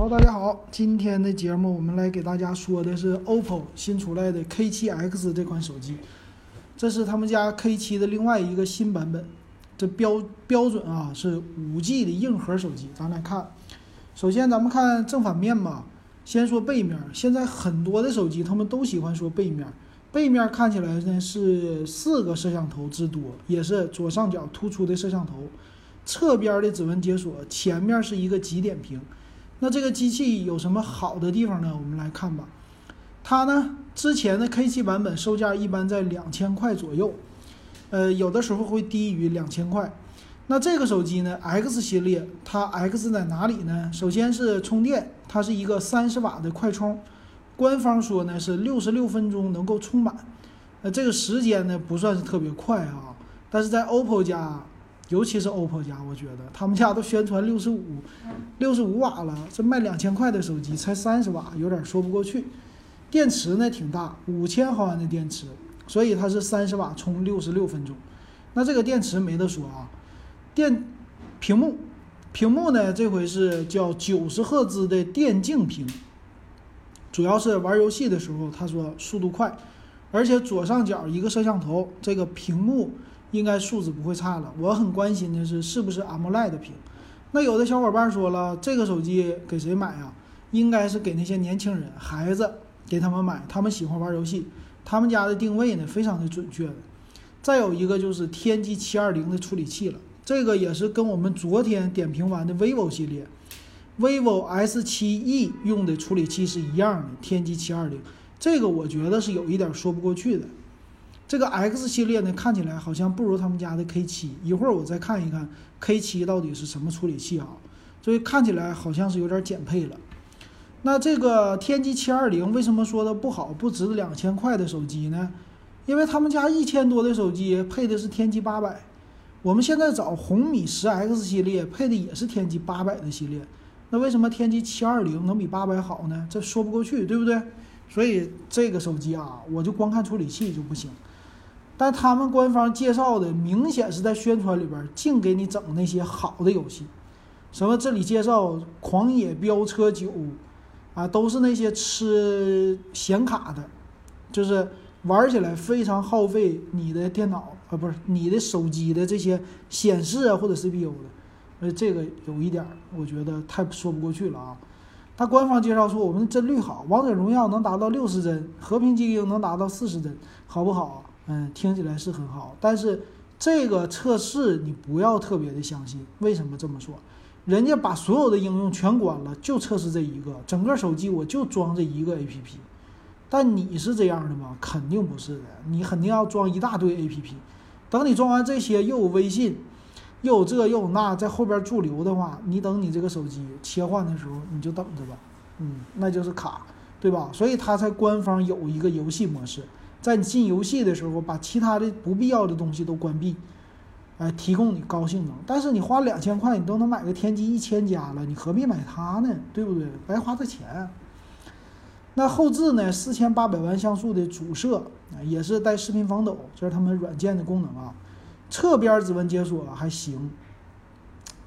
好，大家好，今天的节目我们来给大家说的是 OPPO 新出来的 K7X 这款手机，这是他们家 K7 的另外一个新版本，这标标准啊是 5G 的硬核手机。咱来看，首先咱们看正反面吧，先说背面，现在很多的手机他们都喜欢说背面，背面看起来呢是四个摄像头之多，也是左上角突出的摄像头，侧边的指纹解锁，前面是一个极点屏。那这个机器有什么好的地方呢？我们来看吧。它呢，之前的 K7 版本售价一般在两千块左右，呃，有的时候会低于两千块。那这个手机呢，X 系列，它 X 在哪里呢？首先是充电，它是一个三十瓦的快充，官方说呢是六十六分钟能够充满，那这个时间呢不算是特别快啊，但是在 OPPO 家。尤其是 OPPO 家，我觉得他们家都宣传六十五，六十五瓦了，这卖两千块的手机才三十瓦，有点说不过去。电池呢挺大，五千毫安的电池，所以它是三十瓦充六十六分钟。那这个电池没得说啊。电屏幕，屏幕呢这回是叫九十赫兹的电竞屏，主要是玩游戏的时候，他说速度快，而且左上角一个摄像头，这个屏幕。应该素质不会差了。我很关心的是是不是 AMOLED 屏。那有的小伙伴说了，这个手机给谁买啊？应该是给那些年轻人、孩子给他们买，他们喜欢玩游戏。他们家的定位呢非常的准确的。再有一个就是天玑七二零的处理器了，这个也是跟我们昨天点评完的 vivo 系列，vivo S 七 E 用的处理器是一样的，天玑七二零。这个我觉得是有一点说不过去的。这个 X 系列呢，看起来好像不如他们家的 K7。一会儿我再看一看 K7 到底是什么处理器啊？所以看起来好像是有点减配了。那这个天玑七二零为什么说它不好、不值两千块的手机呢？因为他们家一千多的手机配的是天玑八百，我们现在找红米十 X 系列配的也是天玑八百的系列，那为什么天玑七二零能比八百好呢？这说不过去，对不对？所以这个手机啊，我就光看处理器就不行。但他们官方介绍的明显是在宣传里边净给你整那些好的游戏，什么这里介绍《狂野飙车九》，啊，都是那些吃显卡的，就是玩起来非常耗费你的电脑啊，不是你的手机的这些显示啊或者 CPU 的，呃，这个有一点我觉得太说不过去了啊。他官方介绍说我们的帧率好，《王者荣耀》能达到六十帧，《和平精英》能达到四十帧，好不好？嗯，听起来是很好，但是这个测试你不要特别的相信。为什么这么说？人家把所有的应用全关了，就测试这一个，整个手机我就装这一个 APP。但你是这样的吗？肯定不是的，你肯定要装一大堆 APP。等你装完这些，又有微信，又有这又有那，在后边驻留的话，你等你这个手机切换的时候，你就等着吧。嗯，那就是卡，对吧？所以它才官方有一个游戏模式。在你进游戏的时候，把其他的不必要的东西都关闭，哎，提供你高性能。但是你花两千块，你都能买个天玑一千加了，你何必买它呢？对不对？白花这钱。那后置呢？四千八百万像素的主摄，也是带视频防抖，这是他们软件的功能啊。侧边指纹解锁还行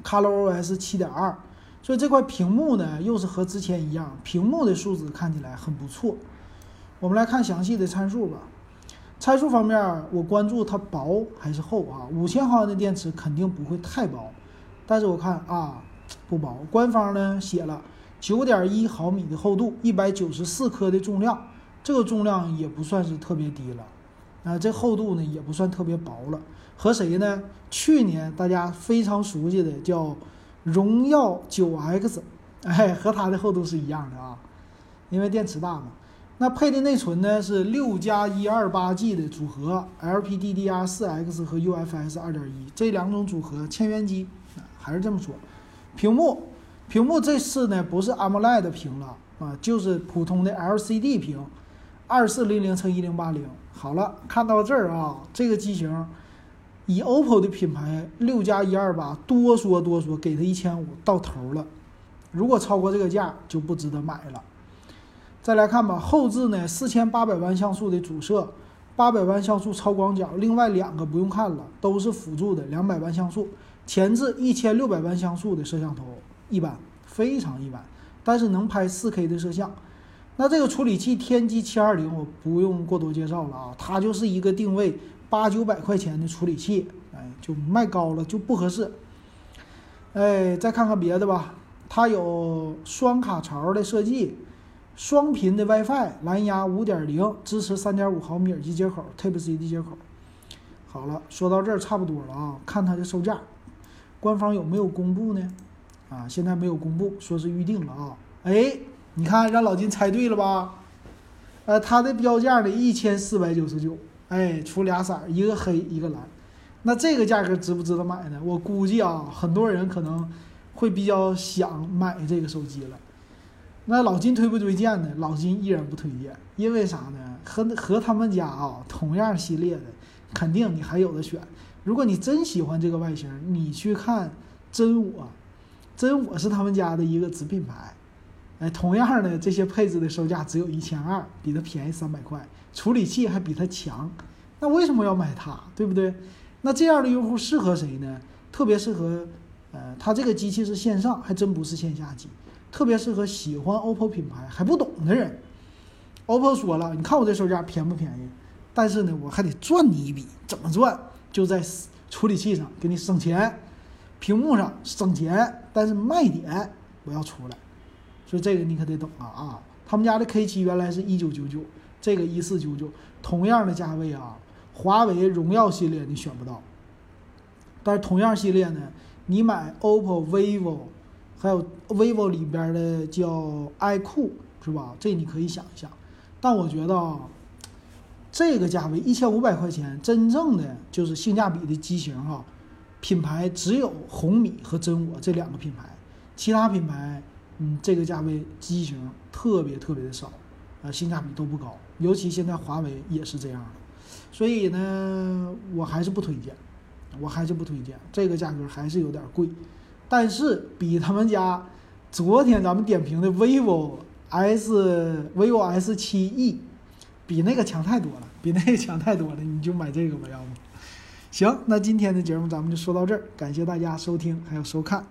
，ColorOS 七点二，所以这块屏幕呢，又是和之前一样，屏幕的素质看起来很不错。我们来看详细的参数吧。参数方面，我关注它薄还是厚啊？五千毫安的电池肯定不会太薄，但是我看啊不薄。官方呢写了九点一毫米的厚度，一百九十四克的重量，这个重量也不算是特别低了。啊，这厚度呢也不算特别薄了。和谁呢？去年大家非常熟悉的叫荣耀九 X，哎，和它的厚度是一样的啊，因为电池大嘛。那配的内存呢是六加一二八 G 的组合，LPDDR4X 和 UFS 二点一这两种组合，千元机，还是这么说。屏幕，屏幕这次呢不是 AMOLED 屏了啊，就是普通的 LCD 屏，二四零零乘一零八零。好了，看到这儿啊，这个机型以 OPPO 的品牌六加一二八，多说多说，给它一千五到头了。如果超过这个价，就不值得买了。再来看吧，后置呢，四千八百万像素的主摄，八百万像素超广角，另外两个不用看了，都是辅助的，两百万像素。前置一千六百万像素的摄像头，一般，非常一般。但是能拍 4K 的摄像。那这个处理器天玑七二零我不用过多介绍了啊，它就是一个定位八九百块钱的处理器，哎，就卖高了就不合适。哎，再看看别的吧，它有双卡槽的设计，双频的 WiFi，蓝牙五点零，支持三点五毫米耳机接口，Type C 的接口。好了，说到这儿差不多了啊，看它的售价，官方有没有公布呢？啊，现在没有公布，说是预定了啊。哎。你看，让老金猜对了吧？呃，它的标价呢，一千四百九十九，哎，出俩色儿，一个黑，一个蓝。那这个价格值不值得买呢？我估计啊，很多人可能会比较想买这个手机了。那老金推不推荐呢？老金依然不推荐，因为啥呢？和和他们家啊同样系列的，肯定你还有的选。如果你真喜欢这个外形，你去看真我，真我是他们家的一个子品牌。哎，同样的这些配置的售价只有一千二，比它便宜三百块，处理器还比它强，那为什么要买它？对不对？那这样的用户适合谁呢？特别适合，呃，它这个机器是线上，还真不是线下机，特别适合喜欢 OPPO 品牌还不懂的人。OPPO 说了，你看我这售价便不便宜？但是呢，我还得赚你一笔，怎么赚？就在处理器上给你省钱，屏幕上省钱，但是卖点我要出来。所以这个你可得懂啊啊！他们家的 K 七原来是一九九九，这个一四九九，同样的价位啊，华为荣耀系列你选不到。但是同样系列呢，你买 OPPO、vivo，还有 vivo 里边的叫 iQOO 是吧？这你可以想一想。但我觉得啊，这个价位一千五百块钱，真正的就是性价比的机型哈，品牌只有红米和真我这两个品牌，其他品牌。嗯，这个价位机型特别特别的少，啊，性价比都不高，尤其现在华为也是这样的，所以呢，我还是不推荐，我还是不推荐，这个价格还是有点贵，但是比他们家昨天咱们点评的 vivo S vivo S 七 E 比那个强太多了，比那个强太多了，你就买这个吧，要不行，那今天的节目咱们就说到这儿，感谢大家收听还有收看。